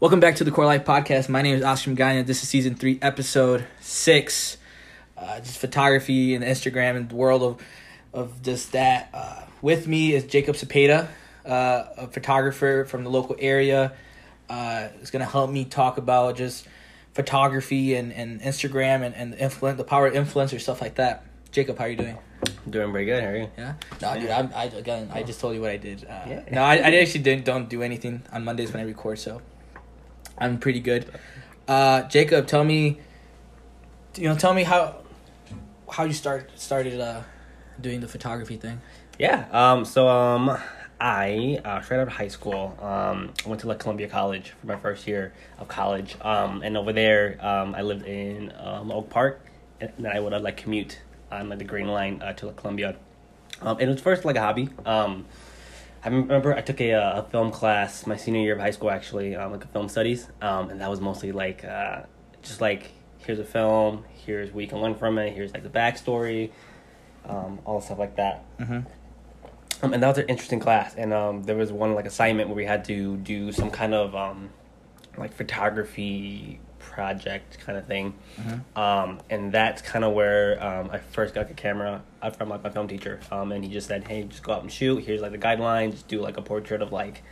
Welcome back to the Core Life Podcast. My name is Oscar Magana. This is season three, episode six. Uh, just photography and Instagram and the world of of just that. Uh, with me is Jacob Zepeda, uh, a photographer from the local area. Uh, is going to help me talk about just photography and, and Instagram and, and influence the power of influencer stuff like that. Jacob, how are you doing? I'm doing pretty good. How are you? Yeah. No, dude. I'm, I again. I just told you what I did. Uh, Yeah. No, I, I actually didn't. Don't do anything on Mondays when I record. So, I'm pretty good. Uh, Jacob, tell me. You know, tell me how how you start started uh, doing the photography thing. Yeah. Um. So um, I uh, straight out of high school. Um, I went to like Columbia College for my first year of college. Um, and over there, um, I lived in um, Oak Park, and then I would uh, like commute on like the Green Line uh, to like, Columbia. Um, it was first like a hobby. Um, I remember I took a, uh, a film class my senior year of high school actually, um, like a film studies, um, and that was mostly like uh, just like here's a film, here's what you can learn from it, here's like the backstory, um, all stuff like that. Mm-hmm. Um, and that was an interesting class. And um, there was one like assignment where we had to do some kind of um, like photography project kind of thing. Mm-hmm. Um, and that's kind of where um, I first got the camera uh, from like my film teacher. Um, and he just said, "Hey, just go out and shoot. Here's like the guidelines. Just do like a portrait of like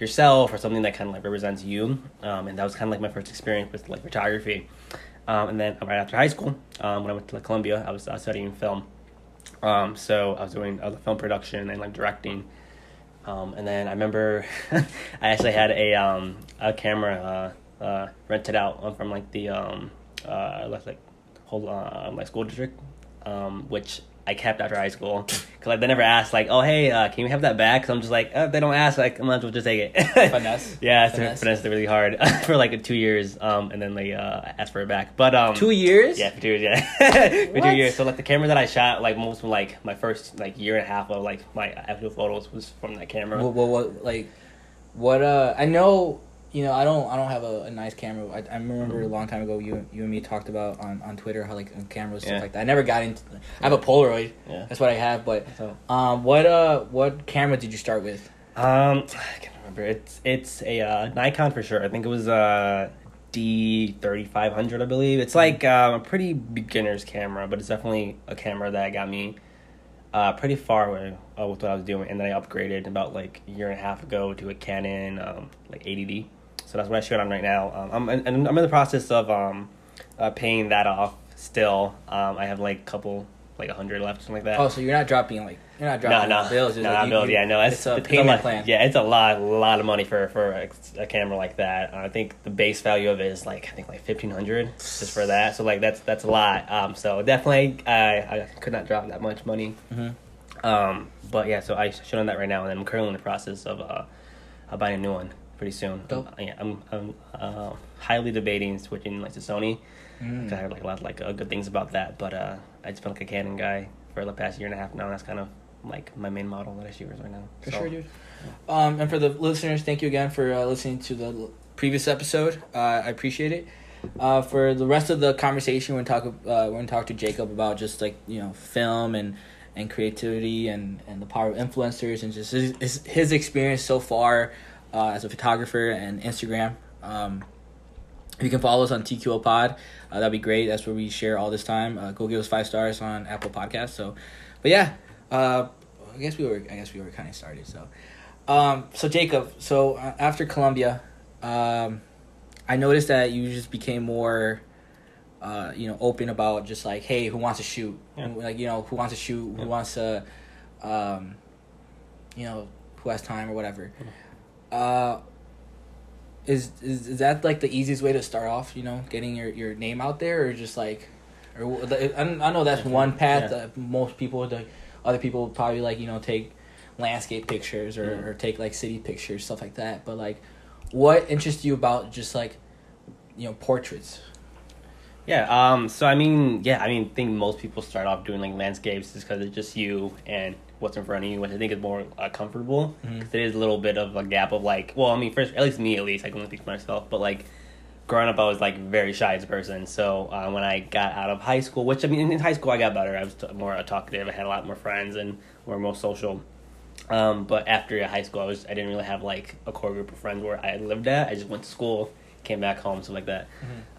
yourself or something that kind of like represents you." Um, and that was kind of like my first experience with like photography. Um, and then right after high school, um, when I went to like, Columbia, I was uh, studying film. Um, so I was doing other film production and like directing. Um, and then I remember I actually had a um, a camera uh, uh, rented out from like the um, uh, like like whole uh, my school district, um, which I kept after high school because like they never asked like oh hey uh, can you have that back? So I'm just like oh, if they don't ask like I might as well just take it. Finesse. yeah, it's Finesse. finessed it really hard for like two years, um, and then they uh, asked for it back. But um, Two years. yeah, for two years. Yeah, for two years. So like the camera that I shot, like most of like my first like year and a half of like my actual photos was from that camera. What, what, what like what uh I know you know I don't I don't have a, a nice camera. I, I remember a long time ago you you and me talked about on, on Twitter how like cameras stuff Yeah. like that. I never got into. I have a Polaroid. Yeah. That's what I have. But So um, what uh what camera did you start with? um, I can't remember. It's it's a uh, Nikon for sure. I think it was uh D thirty five hundred, I believe. It's like um, a pretty beginner's camera, but it's definitely a camera that got me uh, pretty far with, uh, with what I was doing, and then I upgraded about like a year and a half ago to a Canon um, like 80D. So that's what I shoot on right now. Um, I'm and I'm in the process of um, uh, paying that off. Still, um, I have like a couple like a hundred left, something like that. Oh, so you're not dropping like you're not dropping no, bills. It's no, like you- bills. you- Yeah, no, it's, it's a payment lot, plan. Yeah, it's a lot, lot of money for for a, a camera like that. Uh, I think the base value of it is like I think like fifteen hundred just for that. So like that's that's a lot. Um, so definitely I I could not drop that much money. Mm-hmm. Um, but yeah, so I shoot on that right now, and I'm currently in the process of uh buying a new one pretty soon. Dope. Uh, yeah, I'm I'm uh, highly debating switching like to Sony. Mm. I heard like a lot like uh, good things about that, but uh, I just been like a Canon guy for the past year and a half now. And that's kind of like my main model that I shoot right now. For So, sure, dude. Um, and for the listeners, thank you again for uh, listening to the previous episode. Uh, I appreciate it. Uh, for the rest of the conversation, we're gonna talk. Uh, we're gonna talk to Jacob about just like you know film and and creativity and and the power of influencers and just his his, his experience so far uh, as a photographer and Instagram. Um, if you can follow us on TQL Pod, uh, that'd be great. That's where we share all this time. Uh, go give us five stars on Apple Podcasts. So, but yeah, uh, I guess we were. I guess we were kind of started. So, um, so Jacob. So uh, after Columbia, um, I noticed that you just became more, uh, you know, open about just like, hey, who wants to shoot? Yeah. Like you know, who wants to shoot? Who Yeah. wants to, um, you know, who has time or whatever. Uh, is, is is that like the easiest way to start off? You know, getting your, your name out there, or just like, or I, I know that's one path Yeah. that most people, like other people, probably like you know take landscape pictures or, Mhm. or take like city pictures, stuff like that. But like, what interests you about just like, you know, portraits? Yeah. Um. So I mean, yeah. I mean, I think most people start off doing like landscapes just because it's just you and what's in front of you, which I think is more uh, comfortable. 'Cause There is a little bit of a gap of like, well, I mean, first at least me at least, I can only speak for myself, but like. Growing up, I was like very shy as a person. So uh, when I got out of high school, which I mean, in high school I got better. I was t- more talkative. I had a lot more friends and were more social. Um, but after high school, I was I didn't really have like a core group of friends where I lived at. I just went to school, came back home, stuff like that.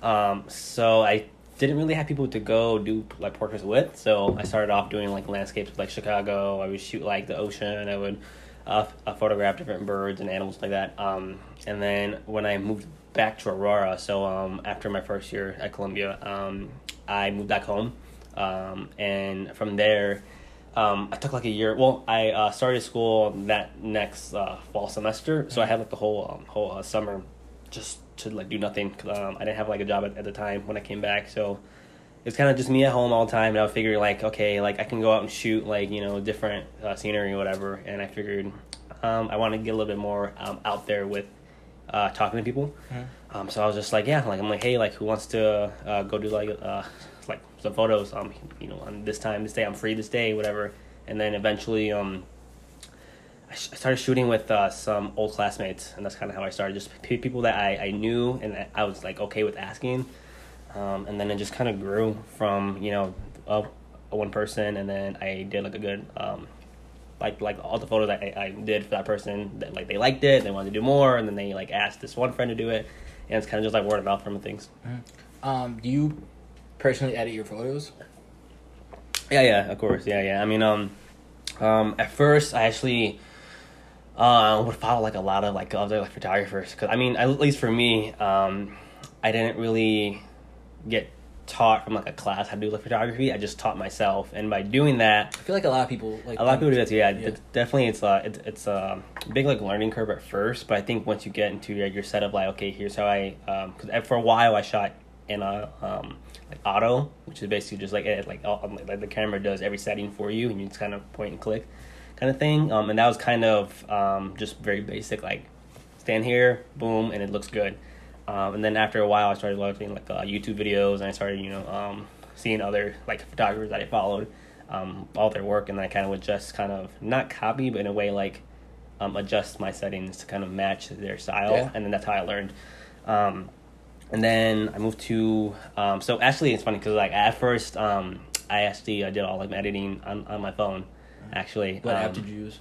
Um, so I didn't really have people to go do like portraits with. So I started off doing like landscapes with like Chicago. I would shoot like the ocean. I would uh, uh, photograph different birds and animals like that. Um, and then when I moved back to Aurora, so um, after my first year at Columbia, um, I moved back home. Um, and from there, um, I took like a year. Well, I uh, started school that next uh, fall semester, so I had like the whole um, whole uh, summer just to like do nothing. Um, I didn't have like a job at, at the time when I came back, so it's kind of just me at home all the time. And I was figuring like, okay, like I can go out and shoot like you know different uh, scenery or whatever. And I figured um, I want to get a little bit more um, out there with uh, talking to people. Um, so I was just like, yeah, like I'm like, hey, like who wants to uh, go do like uh, like some photos? Um, you know, on this time, this day, I'm free this day, whatever. And then eventually, um, I, sh- I started shooting with uh, some old classmates, and that's kind of how I started. Just p- people that I, I knew and I was like okay with asking. Um, and then it just kind of grew from you know a one person, and then I did like a good um, like like all the photos I, I did for that person that like they liked it, they wanted to do more, and then they like asked this one friend to do it, and it's kind of just like word of mouth from things. Um, do you personally edit your photos? Yeah, yeah, of course, yeah, yeah. I mean, um, um, at first I actually uh would follow like a lot of like other like photographers because I mean at least for me um I didn't really get taught from like a class how to do like photography. I just taught myself, and by doing that, I feel like a lot of people like a lot of people do that too. Yeah, Yeah. It's definitely it's a it's, it's a big like learning curve at first, but I think once you get into your, your setup, like okay, here's how I because for a while I shot in a um, like auto, which is basically just like it, like, all, like the camera does every setting for you, and you just kind of point and click, kind of thing. Um, and that was kind of um, just very basic, like stand here, boom, and it looks good. Um, and then after a while, I started watching like uh, YouTube videos, and I started, you know, um, seeing other like photographers that I followed, um, all their work, and I kind of would just kind of not copy, but in a way like um, adjust my settings to kind of match their style, Yeah. and then that's how I learned. Um, and then I moved to um, so actually it's funny because like at first um, I actually uh, did all like my editing on, on my phone, actually. What app Um, did you use?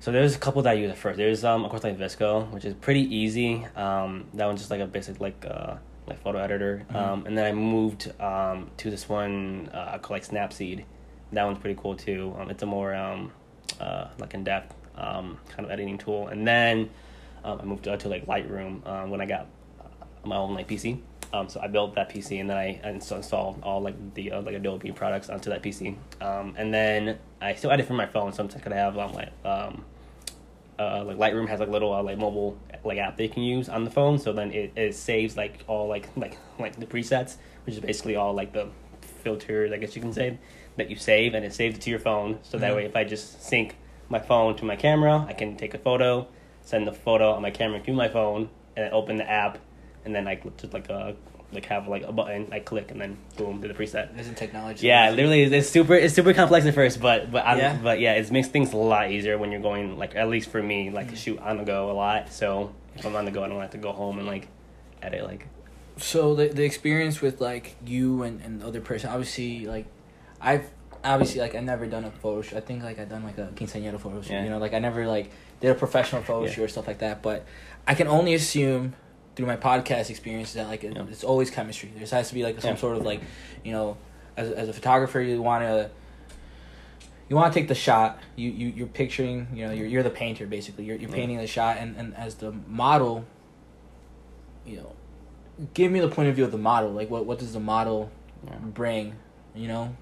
so there's a couple that I use at first. There's um of course like VSCO, which is pretty easy. Um, that one's just like a basic like uh like photo editor. Mhm. Um, and then I moved um to this one uh called like Snapseed. That one's pretty cool too. Um, it's a more um uh like in depth um kind of editing tool. And then um, I moved to, to like Lightroom um, when I got my own like PC. Um, so I built that PC and then I ins- installed all like the uh, like Adobe products onto that PC. Um, and then I still edit from my phone. Sometimes I could have um, like um, uh, like Lightroom has like little uh, like mobile like app they can use on the phone. So then it, it saves like all like like like the presets, which is basically all like the filters I guess you can say that you save, and it saves it to your phone. So that way, if I just sync my phone to my camera, I can take a photo, send the photo on my camera to my phone, and then open the app, and then like just like a like have like a button I click and then boom do the preset. Isn't technology? Yeah, literally, it's super. It's super complex at first, but but I, Yeah. but yeah, it makes things a lot easier when you're going like at least for me like Mm. shoot on the go a lot. So if I'm on the go, I don't have to go home and like edit like. So the the experience with like you and and the other person, obviously like, I've obviously like I never done a photo shoot. I think like I done like a quinceañera photo shoot. Yeah. You know, like I never like did a professional photo Yeah. shoot or stuff like that. But I can only assume through my podcast experience that like it, Yeah. it's always chemistry. There has to be like some Yeah. sort of like, you know, as as a photographer, you want to. You want to take the shot. You you you're picturing. You know, you're you're the painter basically. You're you're Yeah. painting the shot, and and as the model. You know, give me the point of view of the model. Like, what what does the model bring? You know.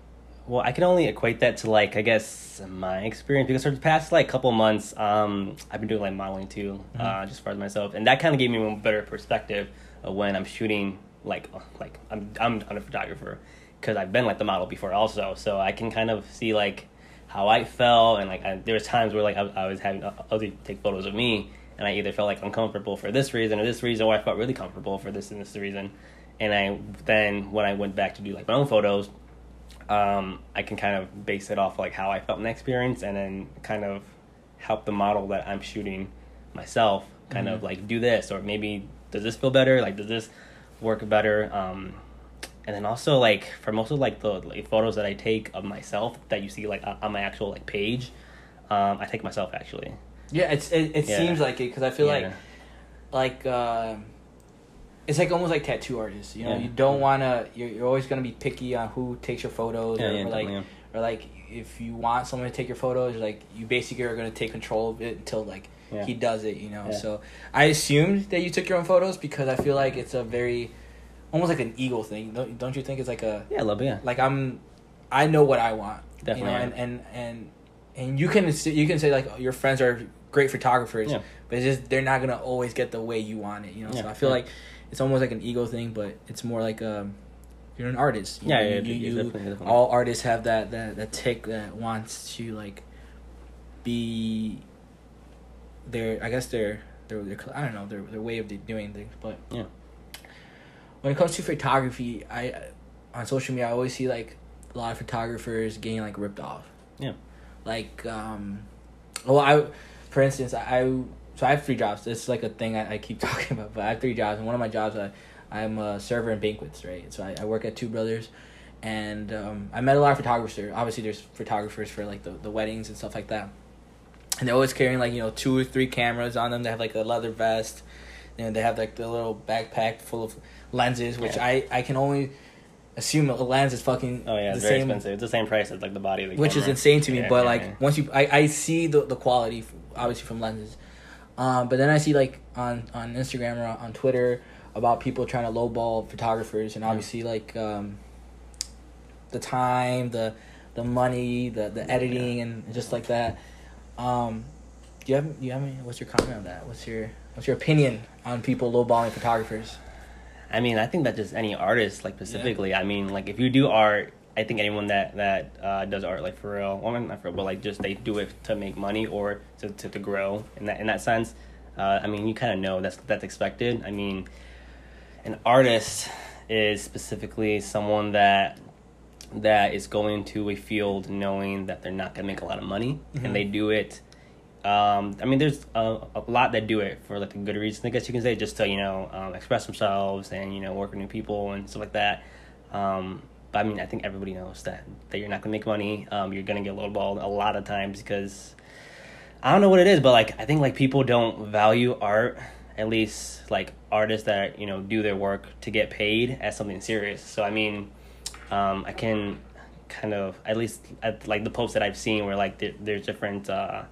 Well, I can only equate that to like I guess my experience because for the past like couple months, um, I've been doing like modeling too, uh, Mhm. just for myself, and that kind of gave me a better perspective of when I'm shooting. Like, uh, like I'm I'm, I'm a photographer because I've been like the model before also, so I can kind of see like how I felt and like I, there was times where like I, I was having other take photos of me, and I either felt like uncomfortable for this reason or this reason, or I felt really comfortable for this and this reason, and I then when I went back to do like my own photos um, I can kind of base it off like how I felt in the experience, and then kind of help the model that I'm shooting myself kind of Mhm. like do this, or maybe does this feel better? Like does this work better? Um, and then also like for most of like the like, photos that I take of myself that you see like on my actual like page, Um, I take myself actually. Yeah, it's it, it Yeah. seems like it because I feel like like uh, it's like almost like tattoo artists. You know, Yeah. you don't wanna. You're, you're always gonna be picky on who takes your photos, Yeah, or, yeah, or like or like if you want someone to take your photos, like you basically are gonna take control of it until like he does it. You know, so I assumed that you took your own photos because I feel like it's a very almost like an ego thing. Don't, don't you think it's like a Yeah, a little bit. Yeah. like I'm I know what I want. Definitely, You know, and, and and and you can you can say like your friends are great photographers, Yeah. but it's just they're not gonna always get the way you want it. You know, so I feel like it's almost like an ego thing, but it's more like um, you're an artist. You Yeah, you, yeah, you- definitely, definitely. all artists have that that that tick that wants to like be their I guess their their, their I don't know their their way of doing things, but Yeah. when it comes to photography, I on social media I always see like a lot of photographers getting like ripped off. Yeah. Like um, well I, for instance I so I have three jobs. This is like a thing I, I keep talking about, but I have three jobs, and one of my jobs I I'm a server in banquets, right? So I, I work at Two Brothers, and um, I met a lot of photographers. Obviously, there's photographers for like the, the weddings and stuff like that, and they're always carrying like you know two or three cameras on them. They have like a leather vest, you know they have like the little backpack full of lenses, which Yeah. I I can only assume a lens is fucking Oh yeah, the it's very same expensive. It's the same price as like the body of the which is insane to me. Yeah, but yeah, like once you, I, I see the the quality obviously from lenses, um, but then I see like on on Instagram or on Twitter about people trying to lowball photographers and obviously like um, the time, the the money, the the editing and just like that. Um, do you have do you have any, what's your comment on that? What's your what's your opinion on people lowballing photographers? I mean, I think that just any artist, like specifically. I mean, like if you do art, I think anyone that that uh, does art, like for real, well, not for real, but like just they do it to make money or to to, to grow in that in that sense. Uh, I mean, you kind of know that's that's expected. I mean, an artist is specifically someone that that is going to a field knowing that they're not going to make a lot of money, Mhm. and they do it um, I mean, there's a, a lot that do it for like a good reason, I guess you can say, just to you know um, express themselves and you know work with new people and stuff like that. Um, but I mean, I think everybody knows that that you're not gonna make money. Um, you're gonna get lowballed a lot of times because I don't know what it is, but like I think like people don't value art, at least like artists that you know do their work to get paid as something serious. So I mean, um, I can kind of at least at like the posts that I've seen where like there, there's different uh,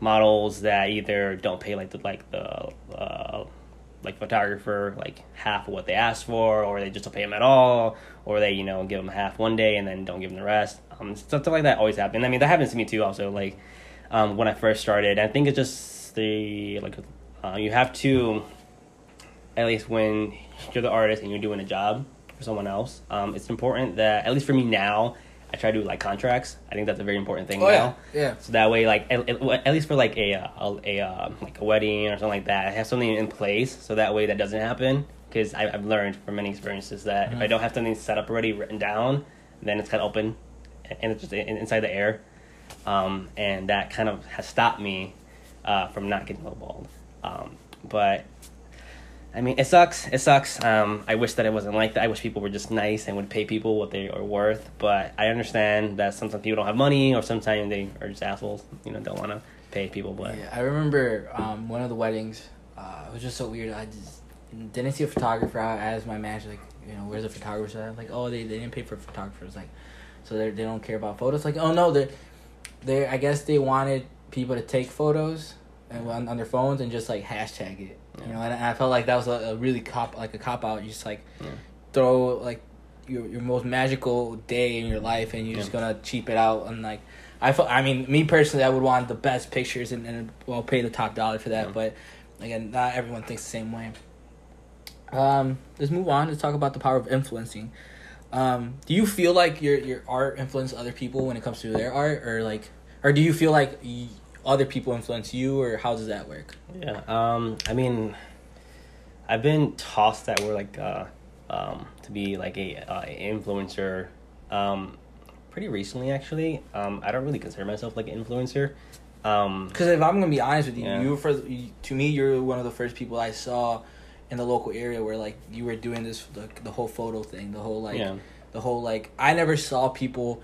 models that either don't pay like the like the uh, like photographer like half of what they asked for, or they just don't pay them at all, or they you know give them half one day and then don't give them the rest. Um, stuff like that always happens. I mean that happens to me too. Also like um, when I first started, I think it's just the like uh, you have to at least when you're the artist and you're doing a job for someone else, um, it's important that at least for me now, I try to do like contracts. I think that's a very important thing Oh now. yeah, yeah. So that way, like at, at least for like a uh, a, a uh, like a wedding or something like that, I have something in place. So that way, that doesn't happen. Because I've learned from many experiences that if I Mhm. don't have something set up already written down, then it's kind of open, and it's just inside the air, um, and that kind of has stopped me uh, from not getting lowballed. Um, but I mean, it sucks. It sucks. Um, I wish that it wasn't like that. I wish people were just nice and would pay people what they are worth. But I understand that sometimes people don't have money, or sometimes they are just assholes. You know, don't want to pay people. But Yeah, I remember um, one of the weddings. Uh, it was just so weird. I just didn't see a photographer. I asked my manager, like, you know, where's the photographer? at? Like, oh, they, they didn't pay for photographers. Like, so they they don't care about photos. Like, oh no, they they I guess they wanted people to take photos and on, on their phones and just like hashtag it. You know, and I felt like that was a, a really cop like a cop out. You just like Yeah. throw like your your most magical day in your life and you're just gonna cheap it out and like I felt I mean me personally I would want the best pictures and, and well pay the top dollar for that Yeah. but again not everyone thinks the same way. Um, let's move on. Let's talk about the power of influencing. Um, do you feel like your your art influence other people when it comes to their art, or like, or do you feel like y- other people influence you, or how does that work? Yeah. Um. I mean, I've been tossed that we're like uh, um, to be like a uh, influencer. Um, pretty recently actually. Um, I don't really consider myself like an influencer. Um. Because if I'm gonna be honest with you, Yeah. you were for you, to me you're one of the first people I saw in the local area where like you were doing this the, the whole photo thing, the whole like Yeah. the whole like I never saw people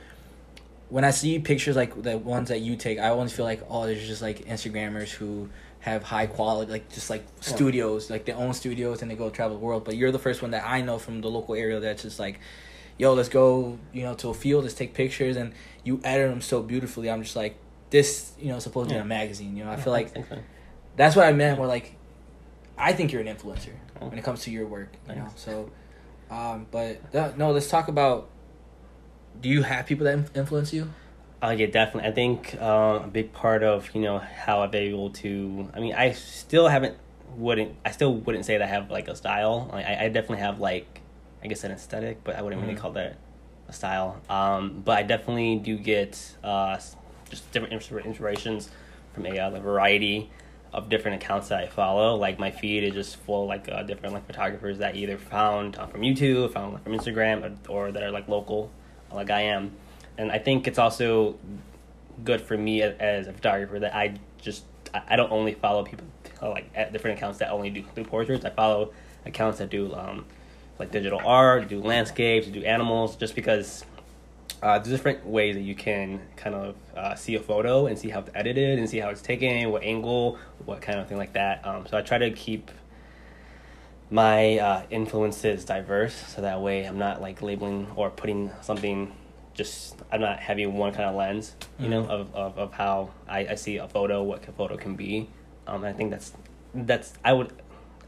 when I see pictures like the ones that you take, I always feel like oh, there's just like Instagrammers who have high quality, like just like studios, like they own studios and they go travel the world. But you're the first one that I know from the local area that's just like, yo, let's go, you know, to a field, let's take pictures, and you edit them so beautifully. I'm just like, this, you know, supposed to be a magazine. You know, I feel like that's what I meant. Where like, I think you're an influencer Oh. when it comes to your work. You know, so, um, but uh, no, let's talk about. Do you have people that influence you? Oh yeah, definitely. I think uh, a big part of you know how I've been able to. I mean, I still haven't wouldn't I still wouldn't say that I have like a style. Like, I I definitely have like I guess an aesthetic, but I wouldn't really Mhm. call that a style. Um, but I definitely do get uh just different inspirations from a, uh, variety of different accounts that I follow. Like my feed is just full of, like uh, different like photographers that either found uh, from YouTube, found like, from Instagram, or, or that are like local, like I am. And I think it's also good for me as, a photographer that I just I don't only follow people uh, like at different accounts that only do, do portraits. I follow accounts that do um, like digital art, do landscapes, do animals, just because uh, there's different ways that you can kind of uh, see a photo and see how it's edited and see how it's taken, what angle, what kind of thing like that. Um, so I try to keep my uh, influences diverse, so that way I'm not like labeling or putting something. Just I'm not having one kind of lens, you know, Mhm. of, of, of how I, I see a photo, what a photo can be. Um, I think that's that's I would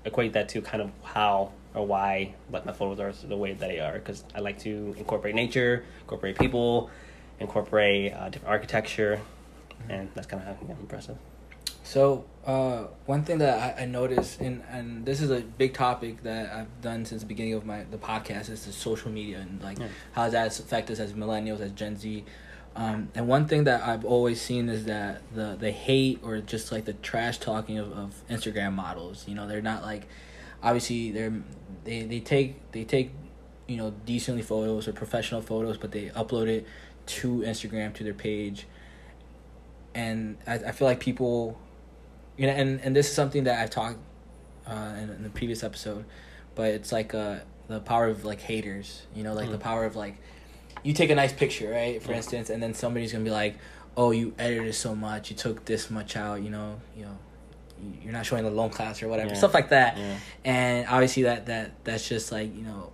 equate that to kind of how or why like my photos are the way that they are because I like to incorporate nature, incorporate people, incorporate uh, different architecture, and that's kind of how yeah, impressive. So uh, one thing that I, I noticed, and and this is a big topic that I've done since the beginning of my the podcast, is the social media and like Yeah. how does that affect us as millennials, as Gen Z. Um, and one thing that I've always seen is that the the hate or just like the trash talking of, of Instagram models. You know, they're not like obviously they're they they take they take you know decently photos or professional photos, but they upload it to Instagram to their page. And I, I feel like people you know, and and this is something that I've talked uh, in, in the previous episode, but it's like uh, the power of like haters. You know, like the Mm. power of like you take a nice picture, right? For Yeah. instance, and then somebody's gonna be like, "Oh, you edited so much. You took this much out. You know, you know." you- You're not showing the loan class or whatever, Yeah. stuff like that, Yeah. and obviously that that that's just like you know,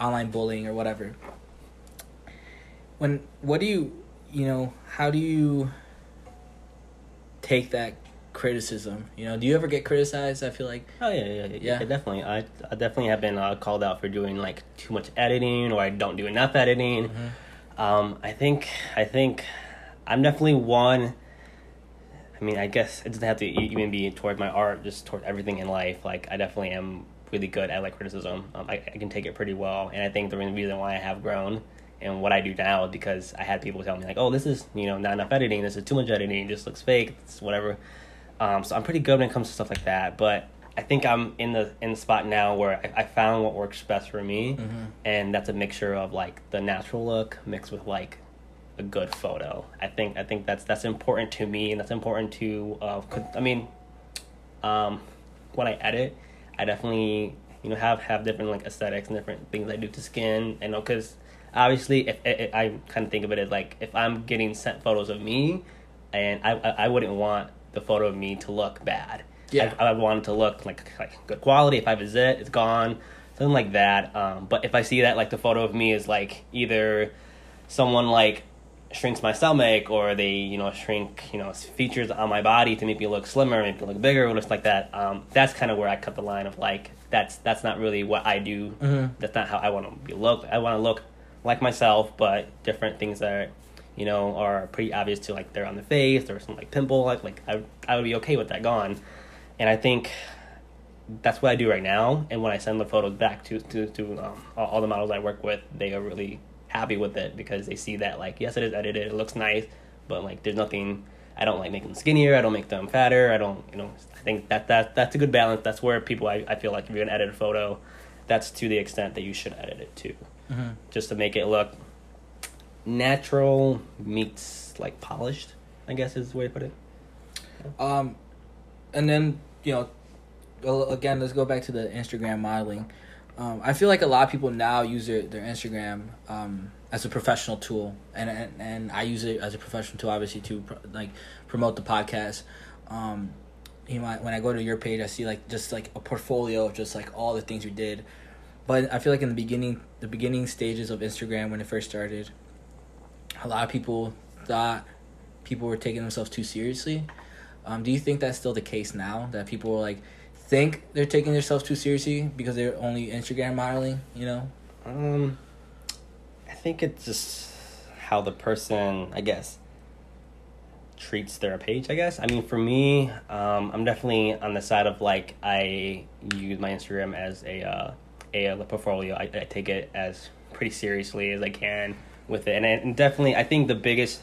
online bullying or whatever. When what do you you know how do you take that criticism? You know, do you ever get criticized? I feel like Oh yeah, yeah, yeah, Yeah. definitely. I, I definitely have been uh, called out for doing like too much editing, or I don't do enough editing. Um, I think I think I'm definitely one. I mean, I guess it doesn't have to even be toward my art, just toward everything in life. Like I definitely am really good at like criticism. Um, I, I can take it pretty well, and I think the reason why I have grown and what I do now is because I had people tell me like, "Oh, this is you know not enough editing. This is too much editing. This looks fake. It's whatever." Um, so I'm pretty good when it comes to stuff like that. But I think I'm in the in the spot now where I, I found what works best for me, Mhm. and that's a mixture of like the natural look mixed with like a good photo. I think I think that's that's important to me, and that's important to. Uh, I mean, um, when I edit, I definitely you know have have different like aesthetics and different things I do to skin. I know because obviously, if, if, I kind of think of it as like if I'm getting sent photos of me, and I I, I wouldn't want the photo of me to look bad. Yeah. I, I want it to look like like good quality. If I visit, it's gone, something like that. Um, but if I see that like the photo of me is like either someone like shrinks my stomach or they you know shrink you know features on my body to make me look slimmer, make me look bigger, or looks like that. Um, that's kind of where I cut the line of like that's that's not really what I do. Mhm. That's not how I want to be look. I want to look like myself, but different things that you know are pretty obvious to like they're on the face or some like pimple like like I I would be okay with that gone, and I think that's what I do right now. And when I send the photos back to to to um, all, all the models I work with, they are really happy with it because they see that like yes, it is edited, it looks nice, but like there's nothing. I don't like make them skinnier. I don't make them fatter. I don't you know. I think that that that's a good balance. That's where people I, I feel like if you're gonna edit a photo, that's to the extent that you should edit it to, Mhm. just to make it look natural meets like polished. I guess is the way to put it. Um, and then you know, again, let's go back to the Instagram modeling. um, I feel like a lot of people now use their, their Instagram um, as a professional tool, and, and and I use it as a professional tool, obviously to pro- like promote the podcast. Um, you might when I go to your page, I see like just like a portfolio of just like all the things you did. But I feel like in the beginning, the beginning stages of Instagram when it first started, a lot of people thought people were taking themselves too seriously. Um, do you think that's still the case now? That people are like think they're taking themselves too seriously because they're only Instagram modeling? You know. Um, I think it's just how the person, I guess, treats their page. I guess. I mean, for me, um, I'm definitely on the side of like I use my Instagram as a uh, a, portfolio. I, I take it as pretty seriously as I can with it, and, and definitely, I think the biggest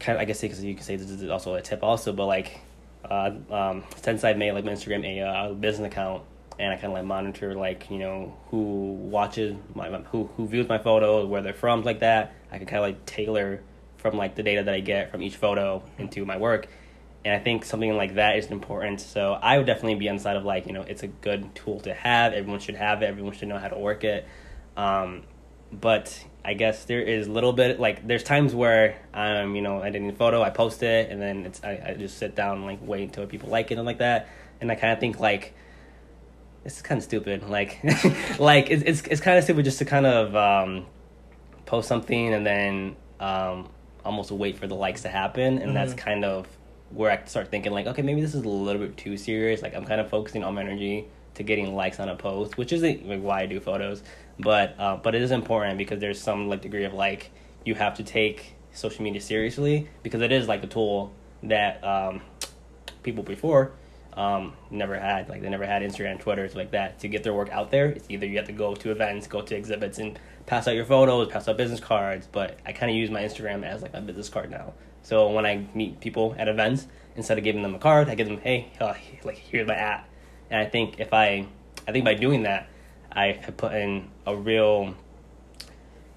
kind of I guess because you can say this is also a tip also, but like uh, um, since I've made like my Instagram a uh, business account and I kind of like monitor like you know who watches my who who views my photos, where they're from, like that. I can kind of like tailor from like the data that I get from each photo into my work, and I think something like that is important. So I would definitely be on the side of like you know it's a good tool to have. Everyone should have it. Everyone should know how to work it. Um, but I guess there is a little bit like there's times where um you know I did a photo I post it and then it's I, I just sit down and like wait until people like it and like that and I kind of think like it's kind of stupid like like it's it's it's kind of stupid just to kind of um post something and then um almost wait for the likes to happen and mm-hmm. that's kind of where I start thinking like okay maybe this is a little bit too serious like I'm kind of focusing all my energy to getting likes on a post which isn't like why I do photos but uh, but it is important because there's some like degree of like you have to take social media seriously because it is like a tool that um, people before um, never had like they never had Instagram, Twitter, like that to get their work out there. It's either you have to go to events, go to exhibits, and pass out your photos, pass out business cards. But I kind of use my Instagram as like my business card now. So when I meet people at events, instead of giving them a card, I give them, hey, uh, like here's my app. And I think if I, I think by doing that, I have put in a real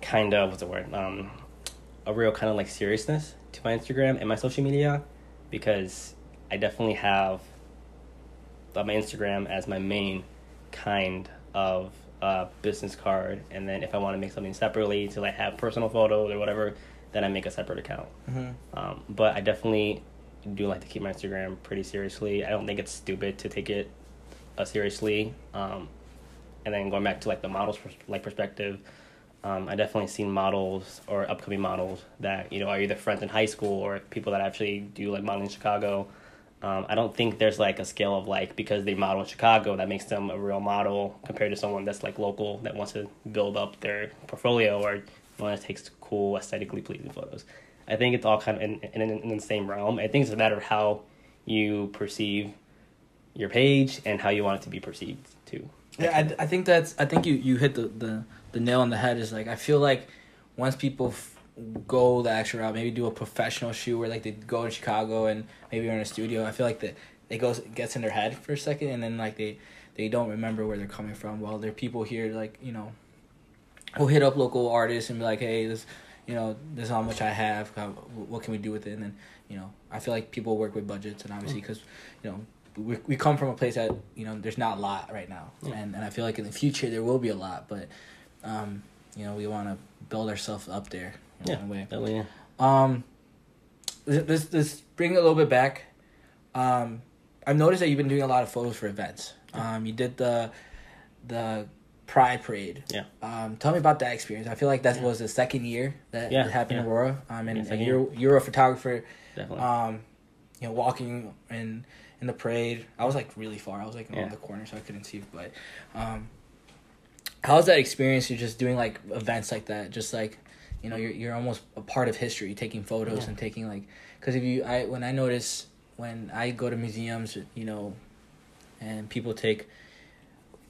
kind of what's the word um, a real kind of like seriousness to my Instagram and my social media because I definitely have my Instagram as my main kind of uh, business card, and then if I want to make something separately to like have personal photos or whatever, then I make a separate account. Mm-hmm. Um, but I definitely do like to keep my Instagram pretty seriously. I don't think it's stupid to take it uh, seriously. Um, and then going back to like the models like perspective, um, I definitely seen models or upcoming models that you know are either friends in high school or people that actually do like modeling in Chicago. Um, I don't think there's like a scale of like because they model in Chicago that makes them a real model compared to someone that's like local that wants to build up their portfolio or one that takes cool aesthetically pleasing photos. I think it's all kind of in, in, in the same realm. I think it's a matter of how you perceive your page and how you want it to be perceived too. Yeah, I, I think that's I think you you hit the, the the nail on the head. Is like I feel like once people f- go the extra route, maybe do a professional shoot where like they go to Chicago and maybe you're in a studio. I feel like that it goes gets in their head for a second, and then like they they don't remember where they're coming from. While there are people here like you know, who hit up local artists and be like, hey, this you know this is how much I have. What can we do with it? And then you know I feel like people work with budgets, and obviously mm. because you know we, we come from a place that you know there's not a lot right now, yeah. and and I feel like in the future there will be a lot, but um, you know we want to build ourselves up there. yeah, in way. Definitely, yeah. Um, let's let's bring it a little bit back. Um, I've noticed that you've been doing a lot of photos for events. Yeah. Um, you did the the Pride Parade. Yeah. Um, tell me about that experience. I feel like that yeah. was the second year that yeah. it happened yeah. in Aurora. Um, and, and you're you're a photographer. Definitely. Um, you know, walking and in the parade. I was like really far. I was like yeah. the corner, so I couldn't see. But um, how's that experience? You're just doing like events like that, just like you know, you're you're almost a part of history, taking photos yeah. and taking like because if you I when I notice when I go to museums, you know, and people take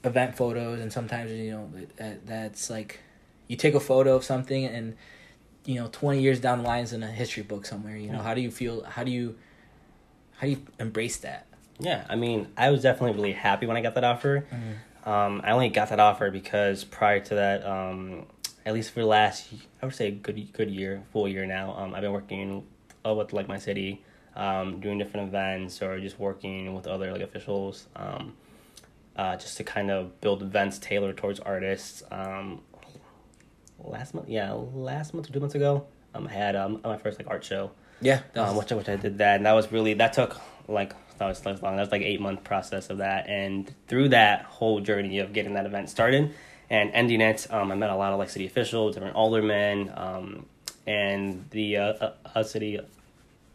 event photos, and sometimes you know that, that's like you take a photo of something and you know 20 years down the line is in a history book somewhere you know how do you feel how do you how do you embrace that? Yeah, I mean, I was definitely really happy when I got that offer. Mm-hmm. Um, I only got that offer because prior to that, um, at least for the last, I would say, good good year, full year now. Um, I've been working uh, with like my city, um, doing different events or just working with other like officials. Um, uh, just to kind of build events tailored towards artists. Um, last month, yeah, last month or two months ago, um, I had um, my first like art show, Yeah. um, which, I- which I did that, and that was really that took like that was long. That was like eight month process of that, and through that whole journey of getting that event started and ending it, um, I met a lot of like city officials, different aldermen, um, and the uh, uh, uh, city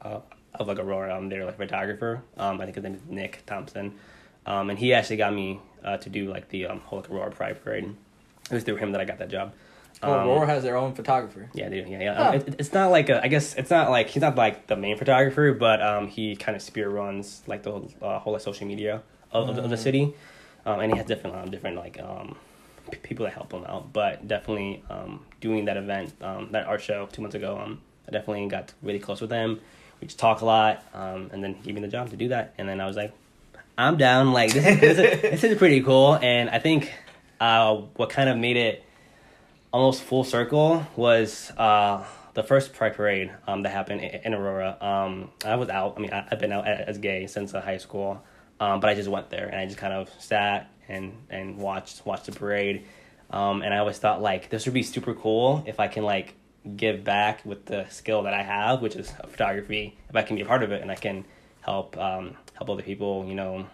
uh, of like Aurora. Um, they're like photographer. Um, I think his name is Nick Thompson, um, and he actually got me uh, to do like the um, whole like Aurora Pride Parade. It was through him that I got that job. Oh, Um, Aurora has their own photographer. yeah, they do. Yeah, yeah. Huh. Um, it, it's not like a, I guess it's not like he's not like the main photographer, but um, he kind of spear runs like the whole, uh, whole like, social media of, of, the- of the Mm. city, um, and he has different um, different like um, p- people that help him out. But definitely um, doing that event, um, that art show two months ago, um, I definitely got really close with him. We just talk a lot, um, and then he gave me the job to do that, and then I was like, I'm down. Like this is this is, this is pretty cool, and I think uh, what kind of made it almost full circle was uh, the first Pride Parade um, that happened in, Aurora. Um, I was out. I mean, I, I've been out as gay since uh, high school, um, but I just went there and I just kind of sat and and watched watched the parade. Um, and I always thought like this would be super cool if I can like give back with the skill that I have, which is photography. If I can be a part of it and I can help um, help other people, you know,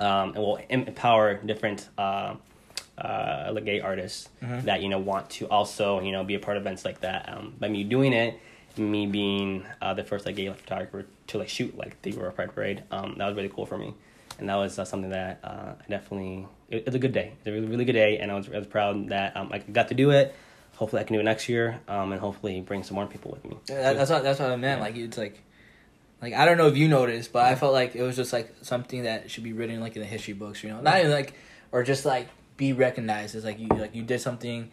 um, and will empower different uh, uh, like gay artists Mhm. that you know want to also you know be a part of events like that. Um, by me doing it, me being uh, the first like gay photographer to like shoot like the Aurora Pride Parade, um, that was really cool for me, and that was uh, something that uh, I definitely it, it's a good day. It's a really really good day, and I was, I was proud that um, I got to do it. Hopefully, I can do it next year, um, and hopefully bring some more people with me. Yeah, that, that's what that's what I meant. Yeah. Like it's like, like I don't know if you noticed, but I felt like it was just like something that should be written like in the history books. You know, not even like or just like be recognized as like you like you did something,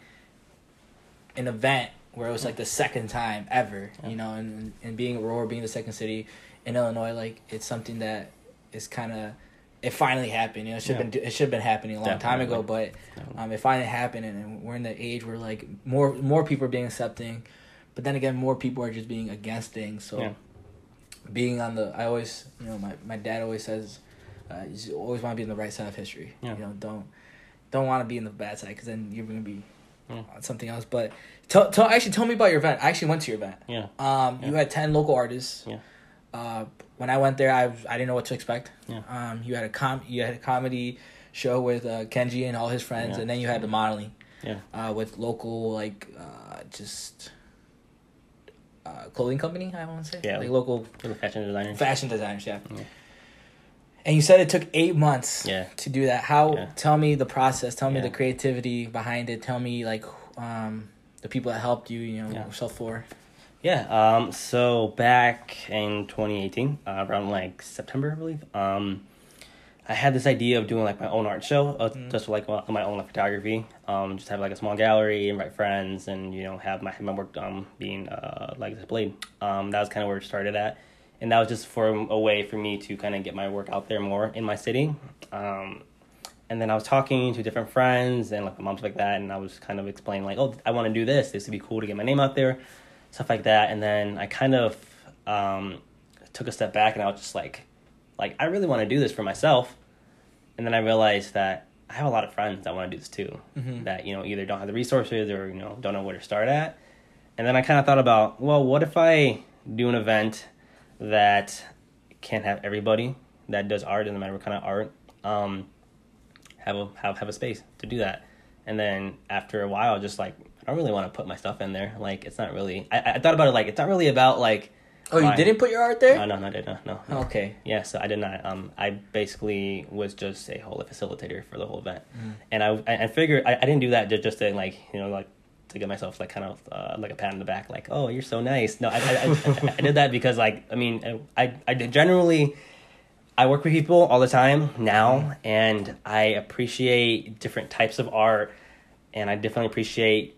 an event where it was like the second time ever. You know, and and being Aurora being the second city in Illinois, like it's something that is kind of. It finally happened. You know, it should have Yeah. been it should have been happening a long time ago, but um, it finally happened, and, and we're in the age where like more more people are being accepting, but then again, more people are just being against things. So, Yeah. being on the, I always, you know, my, my dad always says, uh, you always want to be on the right side of history. Yeah. You know, don't don't want to be in the bad side because then you're gonna be Yeah. on something else. But tell, tell actually tell me about your event. I actually went to your event. Yeah, Um, you had ten local artists. Yeah. Uh, when I went there, I I didn't know what to expect. Yeah. Um, you had a com you had a comedy show with uh, Kenji and all his friends, Yeah. and then you had the modeling. Yeah. Uh, with local like uh, just uh, clothing company. I want to say. Yeah. Like local fashion designers. fashion designers. Yeah. Yeah. And you said it took eight months. Yeah. To do that, how? Yeah. Tell me the process. Tell me the creativity behind it. Tell me like um, the people that helped you. You know, Yeah. yourself for. Yeah. Um. So back in 2018, uh, around like September, I believe. Um, I had this idea of doing like my own art show, uh, Mm. just like my, my own like, photography. Um, just have like a small gallery, invite friends, and you know have my my work um being uh like displayed. Um, that was kind of where it started at, and that was just for a way for me to kind of get my work out there more in my city. Um, and then I was talking to different friends and like my mom's like that, and I was kind of explaining like, oh, I want to do this. This would be cool to get my name out there, stuff like that. And then I kind of um, took a step back, and I was just like, like I really want to do this for myself. And then I realized that I have a lot of friends that want to do this too. Mhm. That you know either don't have the resources or you know don't know where to start at. And then I kind of thought about, well, what if I do an event that can't have everybody that does art, doesn't matter what kind of art, um, have a have have a space to do that. And then after a while, just like I don't really want to put my stuff in there. Like it's not really. I, I thought about it like it's not really about like. Oh, you my- didn't put your art there? No, no, no, I did not. No, no. Okay. Yeah, so I did not. Um, I basically was just a whole facilitator for the whole event, Mm. and I I, I figured I, I didn't do that just, just to like you know like to get myself like kind of uh, like a pat on the back, like oh you're so nice. No, I I, I, I did that because like I mean I I generally I work with people all the time now, and I appreciate different types of art, and I definitely appreciate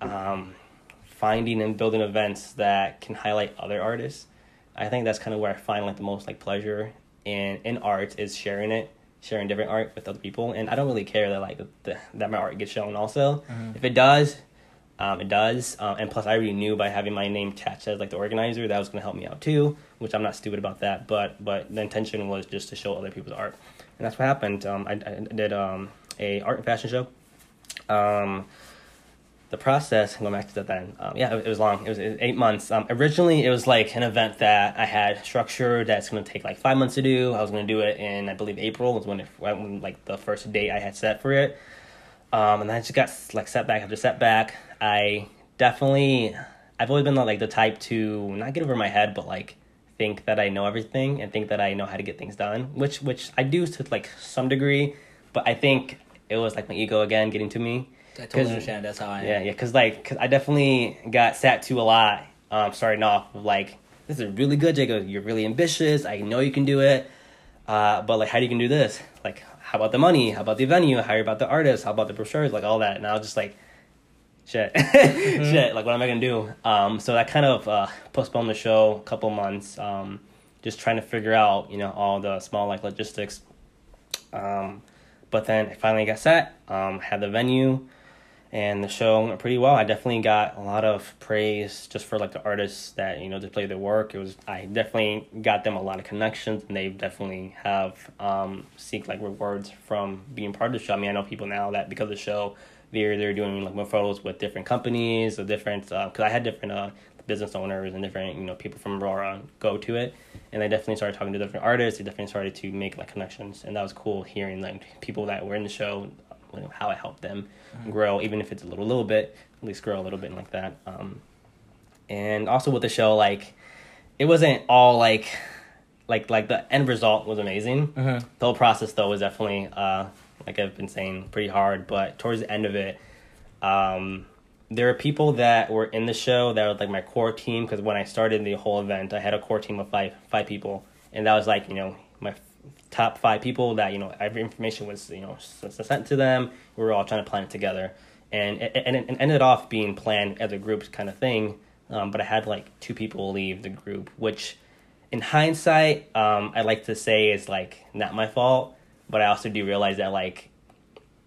um, finding and building events that can highlight other artists. I think that's kind of where I find like the most like pleasure in in art is sharing it, sharing different art with other people, and I don't really care that like the, that my art gets shown. Also, Mhm. if it does, Um, it does, um, and plus I already knew by having my name attached as like the organizer that was going to help me out too, which I'm not stupid about that. But but the intention was just to show other people's art, and that's what happened. Um, I, I did um, a art and fashion show. Um, the process going back to that then. Um, yeah it, it was long. It was, eight months. Um, originally it was like an event that i had structured that's going to take like five months to do. I was going to do it in i believe april was when it when like the first date i had set for it. Um, and then i just got like setback after setback i definitely i've always been like the type to not get over my head but like think that i know everything and think that i know how to get things done which which i do to like some degree but i think it was like my ego again getting to me I totally understand. That's how I am. yeah, yeah, cause like, cause I definitely got sat to a lot. Um, starting off with like, this is really good, Jacob. You're really ambitious. I know you can do it. Uh, but like, how do you can do this? Like, how about the money? How about the venue? How about the artists? How about the brochures? Like all that. And I was just like, shit, shit. Like, what am I gonna do? Um, so that kind of uh, postponed the show a couple months. Um, just trying to figure out, you know, all the small like logistics. Um, but then I finally got set. Um, had the venue and the show went pretty well. I definitely got a lot of praise just for like the artists that you know displayed their work. It was I definitely got them a lot of connections, and they definitely have um, seek like rewards from being part of the show. I mean, I know people now that because of the show, they're they're doing like more photos with different companies or different because I had different uh, business owners and different you know people from Aurora go to it, and they definitely started talking to different artists. They definitely started to make like connections, and that was cool hearing like people that were in the show you know, how it helped them grow, even if it's a little little bit, at least grow a little bit like that. Um, and also with the show, like it wasn't all like like like the end result was amazing. Mhm. The whole process though was definitely uh, like I've been saying pretty hard, but towards the end of it, um, there are people that were in the show that were like my core team because when I started the whole event, I had a core team of five five people, and that was like you know my top five people that you know every information was you know sent to them. We were all trying to plan it together, and it, and it ended off being planned as a group kind of thing. Um, but I had like two people leave the group, which in hindsight, um, I like to say is like not my fault. But I also do realize that like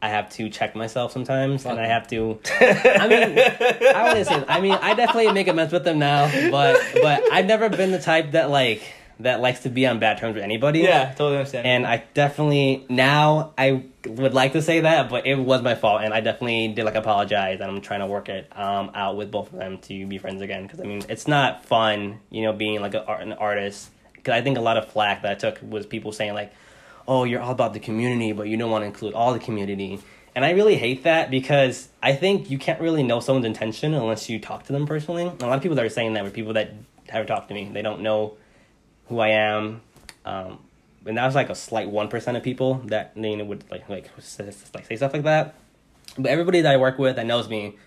I have to check myself sometimes, and I have to. I mean, I wouldn't say. I mean, I definitely make amends with them now, but but I've never been the type that like that likes to be on bad terms with anybody. Yeah, totally understand. And I definitely now I would like to say that, but it was my fault, and I definitely did like apologize, and I'm trying to work it um, out with both of them to be friends again. Because I mean, it's not fun, you know, being like a, an artist. Because I think a lot of flack that I took was people saying like, "Oh, you're all about the community, but you don't want to include all the community." And I really hate that because I think you can't really know someone's intention unless you talk to them personally. A lot of people that are saying that were people that haven't talked to me. They don't know who I am. Um, and that was like a slight one percent of people that you know would like like say, like say stuff like that. But everybody that I work with that knows me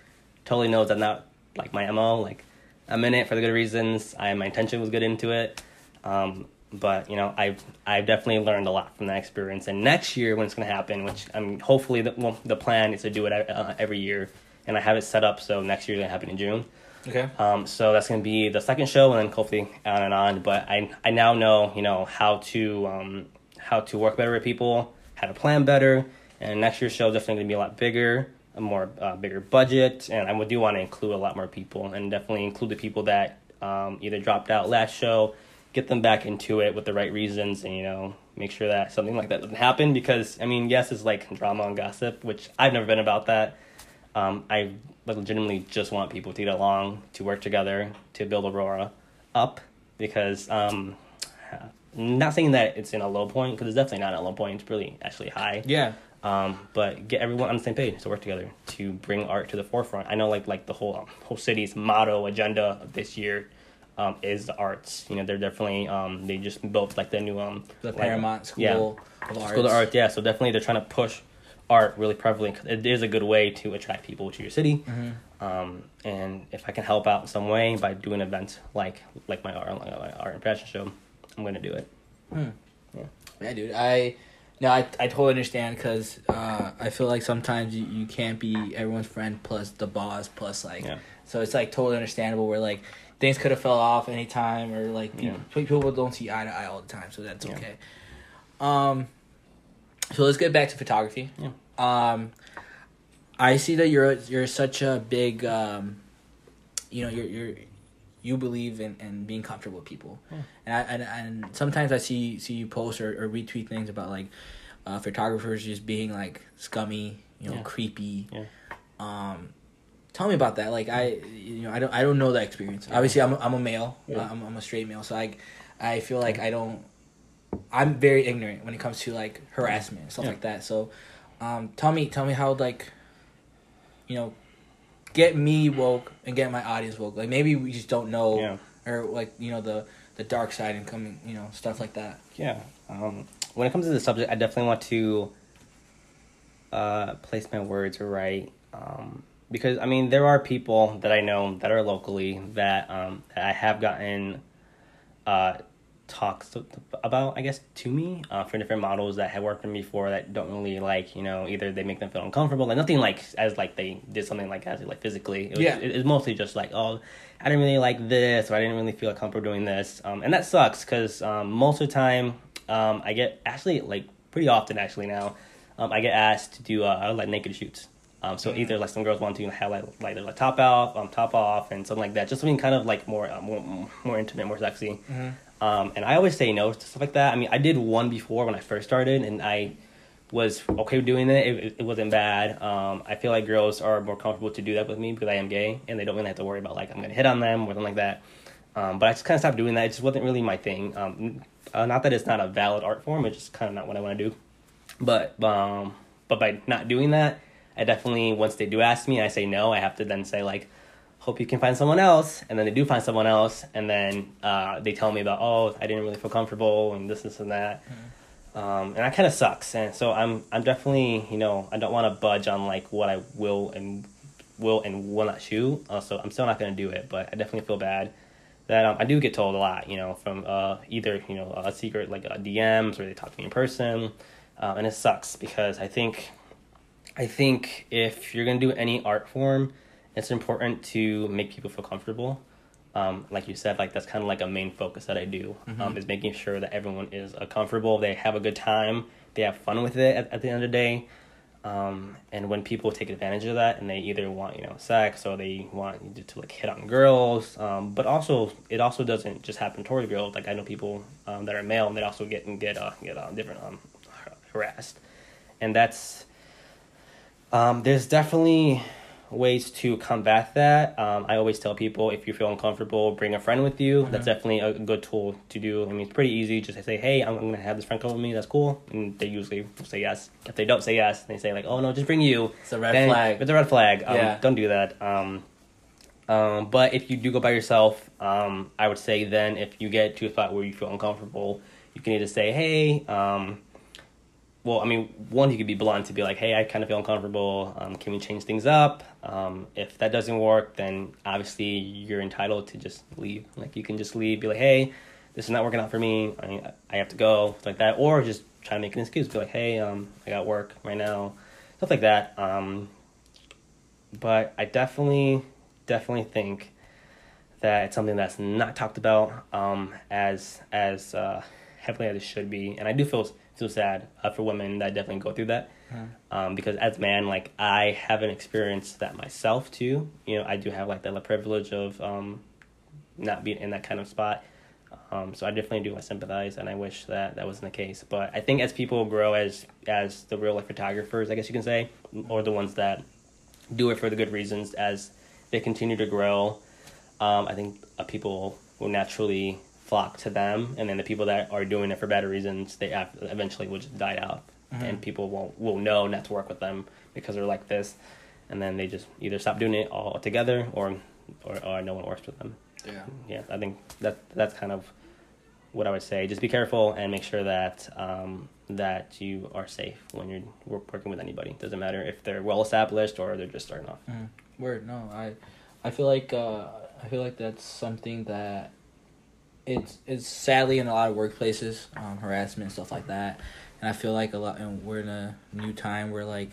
totally knows I'm not like my mo. Like I'm in it for the good reasons. I my intention was good into it. Um, but you know I've I've definitely learned a lot from that experience. And next year when it's gonna happen, which I'm hopefully the well, the plan is to do it uh, every year, and I have it set up so next year is gonna happen in June. okay. Um, so that's going to be the second show, and then hopefully on and on. But I I now know you know how to um, how to work better with people, how to plan better, and next year's show is definitely going to be a lot bigger, a more uh, bigger budget, and I would do want to include a lot more people, and definitely include the people that um, either dropped out last show, get them back into it with the right reasons, and you know make sure that something like that doesn't happen. Because I mean, yes, it's like drama and gossip, which I've never been about that. Um, I legitimately just want people to get along, to work together, to build Aurora up. Because, um, not saying that it's in a low point, because it's definitely not a low point. It's really actually high. Yeah. Um, but get everyone on the same page to work together to bring art to the forefront. I know, like like the whole um, whole city's motto agenda of this year um, is the arts. You know, they're definitely um, they just built like the new um The like, Paramount School yeah. of Arts. School of Art, yeah. So definitely they're trying to push art really prevalent 'cause it is a good way to attract people to your city. Mm-hmm. Um, and if I can help out in some way by doing events like like my art, like my art and fashion show, I'm gonna do it. Hmm. Yeah, dude. I no, I I totally understand because uh, I feel like sometimes you, you can't be everyone's friend plus the boss plus like Yeah. so it's like totally understandable where like things could have fell off anytime or like people, people don't see eye to eye all the time so that's Yeah. okay. Um, so let's get back to photography. Yeah. Um, I see that you're you're such a big, um, you know, you're you're you believe in, in being comfortable with people, Yeah. and I and, and sometimes I see see you post or, or retweet things about like uh, photographers just being like scummy, you know, Yeah. creepy. Yeah. Um, tell me about that. Like I, you know, I don't I don't know that experience. Obviously, I'm a, I'm a male. Yeah. I'm I'm a straight male, so I I feel like I don't. I'm very ignorant when it comes to like harassment and stuff Yeah. like that. So, um, tell me, tell me how like, you know, get me woke and get my audience woke. Like maybe we just don't know, Yeah. or like you know the the dark side and coming, you know, stuff like that. Yeah. Um, when it comes to the subject, I definitely want to uh, place my words right. Um, because, I mean, there are people that I know that are locally that, um, that I have gotten uh, talks about, I guess, to me uh, for different models that have worked for me before that don't really like, you know, either they make them feel uncomfortable, like nothing like as like they did something like as like physically. It was, Yeah. it- it's mostly just like, oh, I didn't really like this, or I didn't really feel comfortable doing this, um, and that sucks because um, most of the time um, I get actually like pretty often actually now um, I get asked to do uh, like naked shoots. Um, so Mhm. either like some girls want to have like like their like top off, um, top off, and something like that, just something kind of like more uh, more more intimate, more sexy. Mm-hmm. Um, and I always say no to stuff like that. I mean, I did one before when I first started, and I was okay with doing it. It, it wasn't bad. Um, I feel like girls are more comfortable to do that with me because I am gay, and they don't really have to worry about like I'm gonna hit on them or something like that. Um, but I just kind of stopped doing that. It just wasn't really my thing. Um, uh, not that it's not a valid art form. It's just kind of not what I want to do. But um, but by not doing that, I definitely once they do ask me, and I say no. I have to then say like, hope you can find someone else, and then they do find someone else, and then uh, they tell me about oh I didn't really feel comfortable and this this and that, um, and that kind of sucks. And so I'm I'm definitely you know I don't want to budge on like what I will and will and will not shoot. Uh, so I'm still not gonna do it, but I definitely feel bad that um, I do get told a lot, you know, from uh, either you know a secret like uh, DMs or they talk to me in person, um, and it sucks because I think, I think if you're gonna do any art form, it's important to make people feel comfortable. Um, like you said, like that's kind of like a main focus that I do um, is making sure that everyone is uh, comfortable, they have a good time, they have fun with it at, at the end of the day. Um, and when people take advantage of that and they either want you know sex or they want you to, to like hit on girls, um, but also it also doesn't just happen toward girls. Like I know people um, that are male and they also get and get uh, get uh, different um, harassed, and that's um, there's definitely ways to combat that. Um, I always tell people if you feel uncomfortable, bring a friend with you. That's definitely a good tool to do. I mean, it's pretty easy. Just say, hey, I'm, I'm going to have this friend come with me. That's cool. And they usually say yes. If they don't say yes, they say like, oh no, just bring you. It's a red Then flag. It's a red flag. Um, Yeah. Don't do that. Um, um, but if you do go by yourself, um, I would say then if you get to a spot where you feel uncomfortable, you can either say, hey, um, well, I mean, one, you could be blunt to be like, hey, I kind of feel uncomfortable. Um, can we change things up? Um, if that doesn't work, then obviously you're entitled to just leave. Like, you can just leave, be like, hey, this is not working out for me. I, I have to go, like that. Or just try to make an excuse, be like, hey, um, I got work right now, stuff like that. Um, but I definitely, definitely think that it's something that's not talked about um, as as uh, heavily as it should be, and I do feel feel sad uh, for women that definitely go through that. Um, because as man, like I haven't experienced that myself too. You know, I do have like the privilege of um, not being in that kind of spot. Um, so I definitely do I sympathize, and I wish that that wasn't the case. But I think as people grow as as the real life photographers, I guess you can say, or the ones that do it for the good reasons, as they continue to grow, um, I think uh, people will naturally flock to them, and then the people that are doing it for better reasons, they eventually will just die out, and people won't will know not to work with them because they're like this, and then they just either stop doing it all together, or or, or no one works with them. Yeah. Yeah, I think that that's kind of what I would say. Just be careful and make sure that um, that you are safe when you're working with anybody. Doesn't matter if they're well established or they're just starting off. Mm. Word, no, I, I feel like uh, I feel like that's something that it's it's sadly in a lot of workplaces, um, harassment and stuff like that, and I feel like a lot, and we're in a new time where like,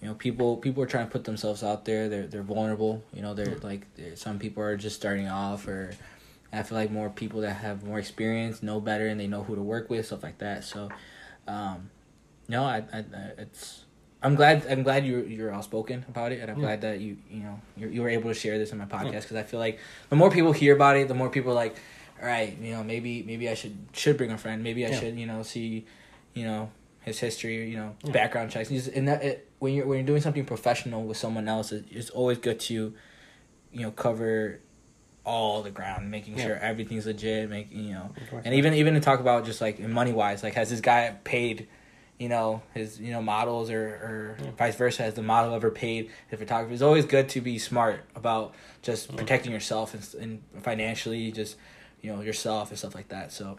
you know, people people are trying to put themselves out there. They're they're vulnerable. You know, they're like they're, some people are just starting off, or I feel like more people that have more experience know better and they know who to work with, stuff like that. So, um, no, I, I, I it's I'm glad. I'm glad you're you're outspoken about it, and I'm Yeah. glad that you you know you're, you were able to share this in my podcast because I feel like the more people hear about it, the more people are like, all right, you know, maybe maybe I should should bring a friend. Maybe I Yeah. should you know see, you know, his history, you know, Yeah. background checks. And just- And that it, when you're when you're doing something professional with someone else, it, it's always good to, you know, cover all the ground, making Yeah. sure everything's legit, making you know, and even even to talk about just like money wise, like has this guy paid, you know, his you know models or or Yeah. vice versa? Has the model ever paid the photographer? It's always good to be smart about just protecting yourself and, and financially, just you know yourself and stuff like that. So,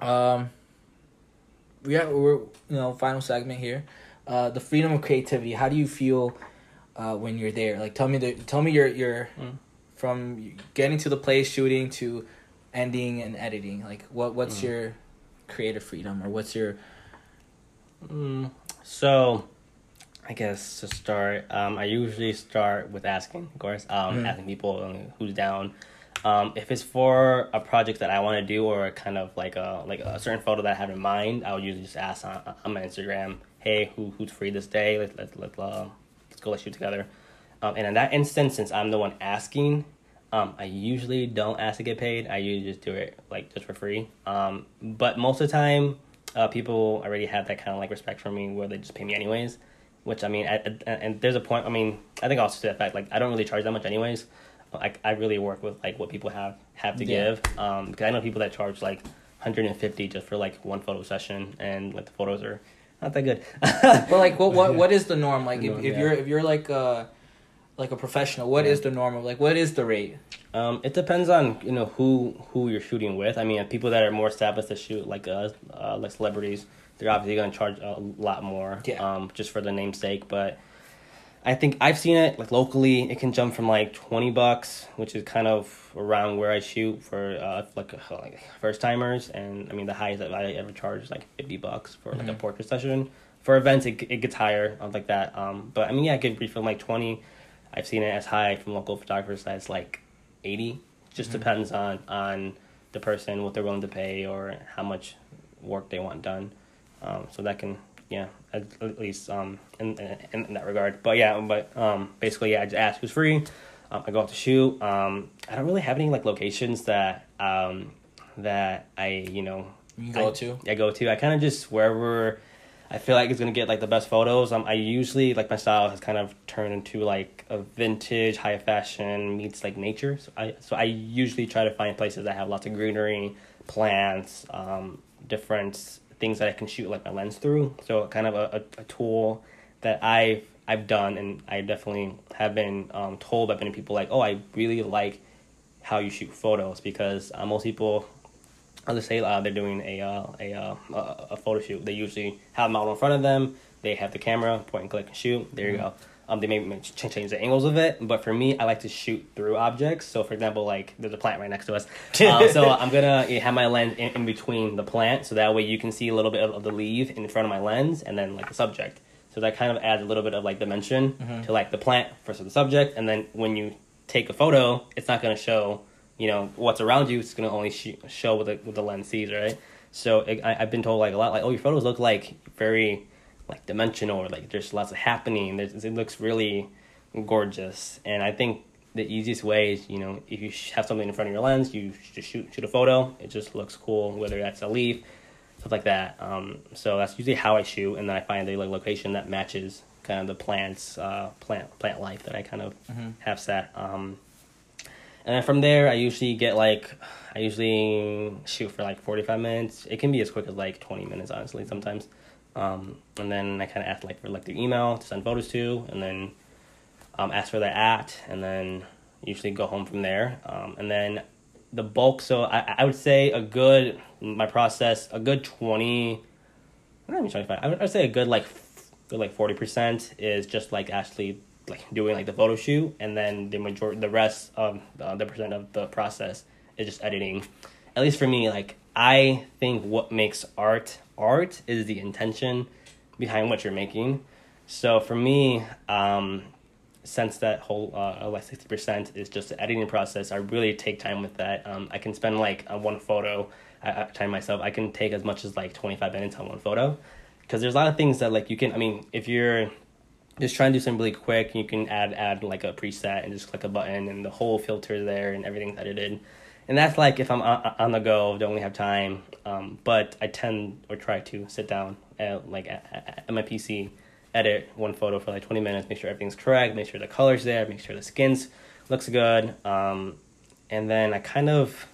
um, we got we're you know final segment here, uh, the freedom of creativity. How do you feel? Uh, when you're there, like tell me the tell me your your Mm. from getting to the place shooting to ending and editing like what what's Mm. your creative freedom or what's your Mm, so, I guess to start, um, I usually start with asking, of course, um, Mhm. asking people um, who's down. Um, if it's for a project that I want to do or kind of like a like a certain photo that I have in mind, I would usually just ask on, on my Instagram, "Hey, who who's free this day? Let's let let uh, let's go let's shoot together." Um, and in that instance, since I'm the one asking, um, I usually don't ask to get paid. I usually just do it like just for free. Um, but most of the time, uh, people already have that kind of like respect for me where they just pay me anyways. Which I mean, I, I- and there's a point. I mean, I think also to the fact like I don't really charge that much anyways. Like I really work with like what people have have to Yeah. give. Um, because I know people that charge like 150 just for like one photo session, and like the photos are not that good. but like what what what is the norm like if, Norm, if yeah. you're if you're like uh like a professional what Yeah. is the norm of like what is the rate Um, it depends on you know who who you're shooting with. I mean, people that are more established to shoot like us, uh, like celebrities, they're obviously going to charge a lot more. Yeah. Um, just for the namesake, but I think I've seen it like locally. It can jump from like twenty bucks, which is kind of around where I shoot for uh, like uh, like first timers, and I mean the highest that I ever charge is like fifty bucks for like a Mhm. portrait session. For events, it it gets higher, um, like that. Um, but I mean, yeah, it can be from like twenty. I've seen it as high from local photographers as like eighty. Just Mhm. depends on on the person, what they're willing to pay, or how much work they want done. Um, so that can yeah, at, at least um in, in in that regard. But yeah, but um basically yeah, I just ask who's free. Um, I go out to shoot. Um, I don't really have any like locations that um that I you know you go I, to I go to. I kind of just wherever I feel like it's gonna get like the best photos. Um, I usually like my style has kind of turned into like a vintage, high fashion meets like nature. So I so I usually try to find places that have lots of greenery, plants, um, different things that I can shoot like my lens through. So kind of a, a, a tool that I've I've done and I definitely have been um, told by many people like, oh, I really like how you shoot photos because uh, most people I'll just say uh, they're doing a, uh, a, uh, a a photo shoot. They usually have a model in front of them. They have the camera, point and click and shoot. There you go. Um, they may change the angles of it, but for me, I like to shoot through objects. So, for example, like there's a plant right next to us. Um, so I'm gonna have my lens in, in between the plant, so that way you can see a little bit of, of the leaf in front of my lens, and then like the subject. So that kind of adds a little bit of like dimension Mhm. to like the plant versus the subject, and then when you take a photo, it's not gonna show you know what's around you. It's gonna only sh- show what the what the lens sees, right? So it, I, I've been told like a lot, like oh your photos look like very like dimensional, or like there's lots of happening. There's, it looks really gorgeous, and I think the easiest way is you know if you have something in front of your lens, you just shoot shoot a photo. It just looks cool, whether that's a leaf, stuff like that. Um, so that's usually how I shoot, and then I find a like, location that matches kind of the plants, uh, plant plant life that I kind of Mhm. have set. Um, and then from there, I usually get like, I usually shoot for like 45 minutes. It can be as quick as like 20 minutes, honestly, sometimes. Um, and then I kind of ask like for like their email to send photos to, and then um, ask for their at, and then usually go home from there. Um, and then the bulk, so I, I would say a good, my process, a good 20, not even 25, I would, I would say a good like, good like 40% is just like actually like doing like the photo shoot and then the majority the rest of uh, the percent of the process is just editing at least for me like i think what makes art art is the intention behind what you're making so for me um since that whole uh like 60% is just the editing process i really take time with that um i can spend like on one photo I, I time myself i can take as much as like 25 minutes on one photo because there's a lot of things that like you can. I mean, if you're just trying to do something really quick, you can add add like a preset and just click a button, and the whole filter there and everything's edited. And that's like if I'm on, on the go, don't really have time. Um, but I tend or try to sit down at like at, at my PC, edit one photo for like twenty minutes, make sure everything's correct, make sure the color's there, make sure the skin's looks good, um, and then I kind of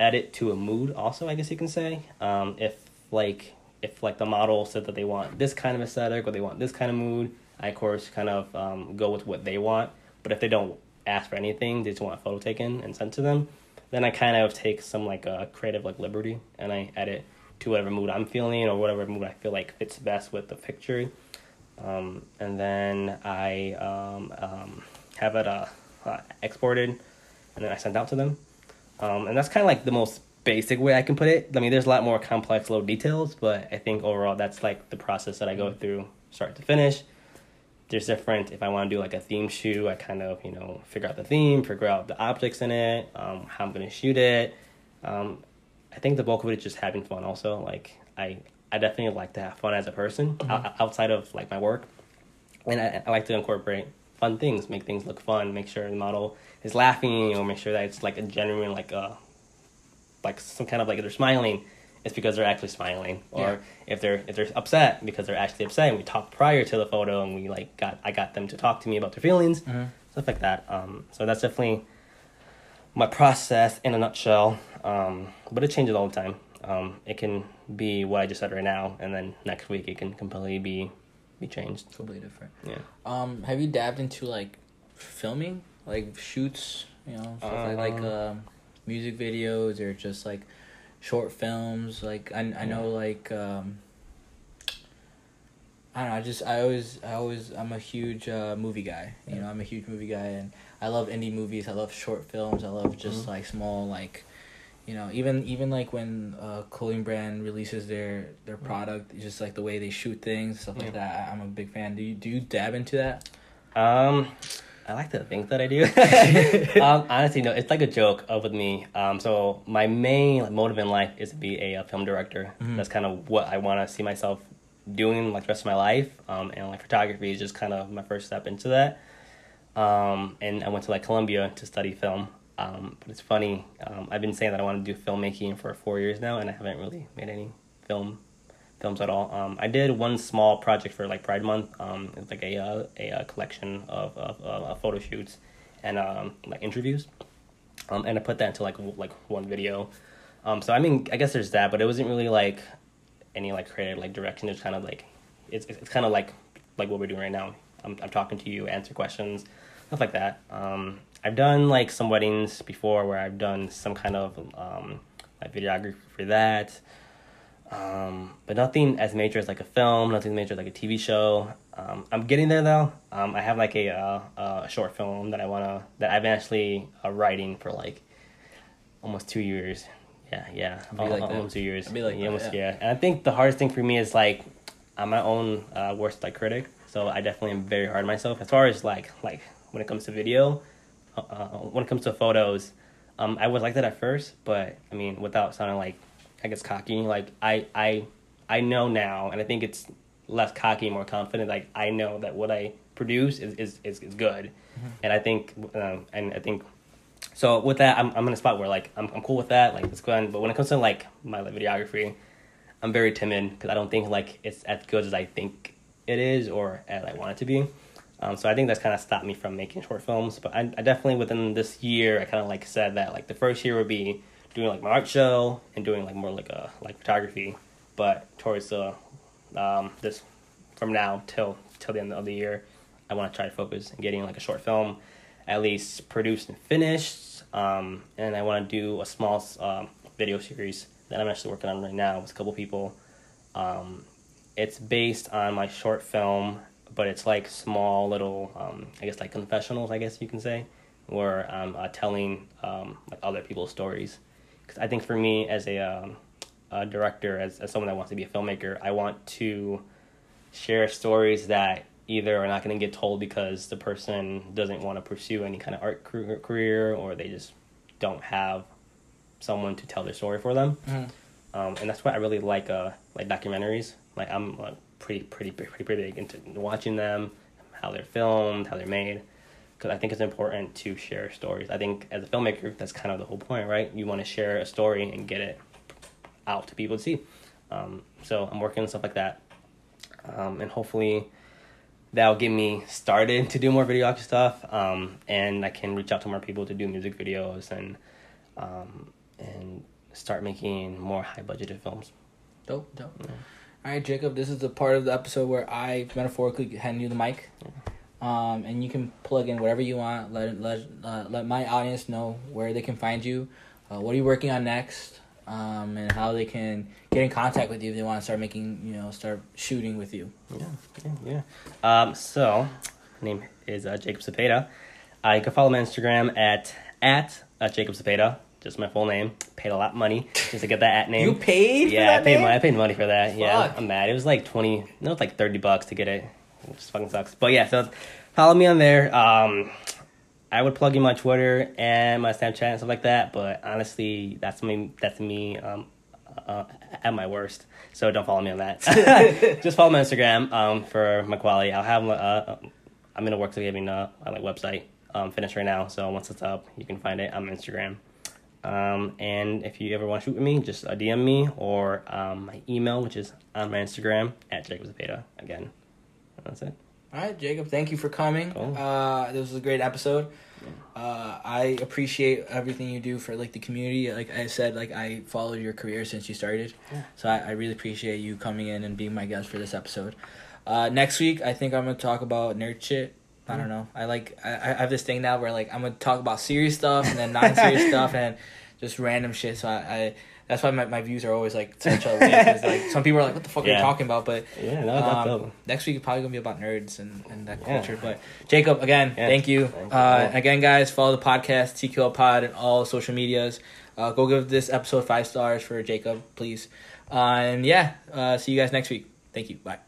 edit to a mood. Also, I guess you can say um, if like if like the model said that they want this kind of aesthetic or they want this kind of mood, I of course kind of um, go with what they want. But if they don't ask for anything, they just want a photo taken and sent to them, then I kind of take some like uh, creative like liberty and I edit to whatever mood I'm feeling or whatever mood I feel like fits best with the picture. Um, and then I um, um, have it uh, uh, exported and then I send out to them. Um, and that's kind of like the most basic way I can put it. I mean, there's a lot more complex little details, but I think overall that's like the process that I go through start to finish. There's different, if I want to do like a theme shoot, I kind of, you know, figure out the theme, figure out the objects in it, um, how I'm going to shoot it. Um, I think the bulk of it is just having fun also. Like, I, I definitely like to have fun as a person mm-hmm. outside of like my work. And I, I like to incorporate fun things, make things look fun, make sure the model is laughing, or make sure that it's like a genuine like a uh, like some kind of like they're smiling, it's because they're actually smiling. Or yeah. if they're if they're upset because they're actually upset. And we talked prior to the photo, and we like got I got them to talk to me about their feelings, mm-hmm. stuff like that. Um, so that's definitely my process in a nutshell. Um, but it changes all the time. Um, it can be what I just said right now, and then next week it can completely be be changed. Completely different. Yeah. Um, have you dabbed into like filming, like shoots, you know, stuff like like um music videos or just like short films. Like I I know like um I don't know, I just I always I always I'm a huge uh, movie guy. You know, I'm a huge movie guy and I love indie movies. I love short films. I love just mm-hmm. like small like you know, even even like when uh clothing brand releases their their mm-hmm. product, just like the way they shoot things, stuff yeah. like that. I'm a big fan. Do you do you dab into that? Um I like to think that I do. um, honestly, no, it's like a joke uh, with me. Um, so my main motive in life is to be a, a film director. Mm-hmm. That's kind of what I want to see myself doing like the rest of my life. Um, and like photography is just kind of my first step into that. Um, and I went to like Columbia to study film. Um, but it's funny. Um, I've been saying that I want to do filmmaking for four years now, and I haven't really made any film films at all. Um, I did one small project for like Pride Month. Um, it's like a uh, a, a, collection of, of uh, photo shoots and um, like interviews. Um, and I put that into like like one video. Um, so I mean, I guess there's that, but it wasn't really like any like creative like direction. It's kind of like it's it's kind of like like what we're doing right now. I'm I'm talking to you, answer questions, stuff like that. Um, I've done like some weddings before where I've done some kind of um, like videography for that. Um, but nothing as major as like a film, nothing as major as like a TV show. Um, I'm getting there though. Um, I have like a, uh, a short film that I wanna that I've been actually uh, writing for like almost two years. Yeah, yeah, like almost two years. be like yeah, almost yeah. yeah. And I think the hardest thing for me is like I'm my own uh, worst like critic, so I definitely am very hard on myself as far as like like when it comes to video. Uh, uh when it comes to photos, um, I was like that at first, but I mean, without sounding like I guess cocky. Like I I I know now, and I think it's less cocky, more confident. Like I know that what I produce is is is, is good, mm-hmm. and I think um, and I think so with that I'm I'm in a spot where like I'm I'm cool with that. Like it's good, but when it comes to like my like, videography, I'm very timid because I don't think like it's as good as I think it is or as I want it to be. Um, so I think that's kind of stopped me from making short films. But I, I definitely within this year I kind of like said that like the first year would be doing like my art show and doing like more like a like photography. But towards the um, this from now till till the end of the year, I want to try to focus on getting like a short film, at least produced and finished. Um, and I want to do a small um, video series that I'm actually working on right now with a couple people. Um, it's based on my short film, but it's like small little, um, I guess like confessionals, I guess you can say, where I'm uh, telling um, like other people's stories. Because I think for me as a, um, a director, as, as someone that wants to be a filmmaker, I want to share stories that either are not going to get told because the person doesn't want to pursue any kind of art career or they just don't have someone to tell their story for them. Mm. Um, and that's why I really like uh, like documentaries like I'm like, pretty pretty pretty pretty big into watching them, how they're filmed, how they're made. Because I think it's important to share stories. I think as a filmmaker, that's kind of the whole point, right? You want to share a story and get it out to people to see. Um, so I'm working on stuff like that, um, and hopefully that'll get me started to do more videography stuff. Um, and I can reach out to more people to do music videos and um, and start making more high budgeted films. Dope, dope. Yeah. All right, Jacob. This is the part of the episode where I metaphorically hand you the mic, um, and you can plug in whatever you want. Let let uh, let my audience know where they can find you. Uh, what are you working on next? um, and how they can get in contact with you if they want to start making, you know, start shooting with you. Yeah, yeah, yeah. Um, so, my name is uh, Jacob Zepeda. Uh, you can follow me on Instagram at at uh, Jacob Zepeda. Just my full name. Paid a lot of money just to get that at name. You paid? Yeah, I paid money. I paid money for that. Fuck. Yeah, I'm mad. It was like twenty. No, it's like thirty bucks to get it. It just fucking sucks. But yeah, so follow me on there. Um, I would plug in my Twitter and my Snapchat and stuff like that, but honestly, that's me. That's me um, uh, at my worst. So don't follow me on that. Just follow my Instagram um, for my quality. I'll have. Uh, I'm in the works to getting a, a like website um, finished right now. So once it's up, you can find it on Instagram. Um, and if you ever want to shoot with me, just uh, DM me or um, my email, which is on my Instagram at Jacob Zepeda. Again, that's it. All right, Jacob. Thank you for coming. Cool. Uh, this was a great episode. Uh, I appreciate everything you do for like the community. Like I said, like I followed your career since you started, yeah. so I, I really appreciate you coming in and being my guest for this episode. Uh, next week, I think I'm gonna talk about nerd shit. I don't know. I like I, I have this thing now where like I'm gonna talk about serious stuff and then non serious stuff and just random shit. So I, I that's why my, my views are always like such a like some people are like, "What the fuck yeah. are you talking about?" But yeah, no, um, next week is probably gonna be about nerds and, and that culture. But Jacob, again, yeah. thank you. Thank uh, again, guys, follow the podcast TQL Pod and all social medias. Uh, go give this episode five stars for Jacob, please. Uh, and yeah, uh, see you guys next week. Thank you. Bye.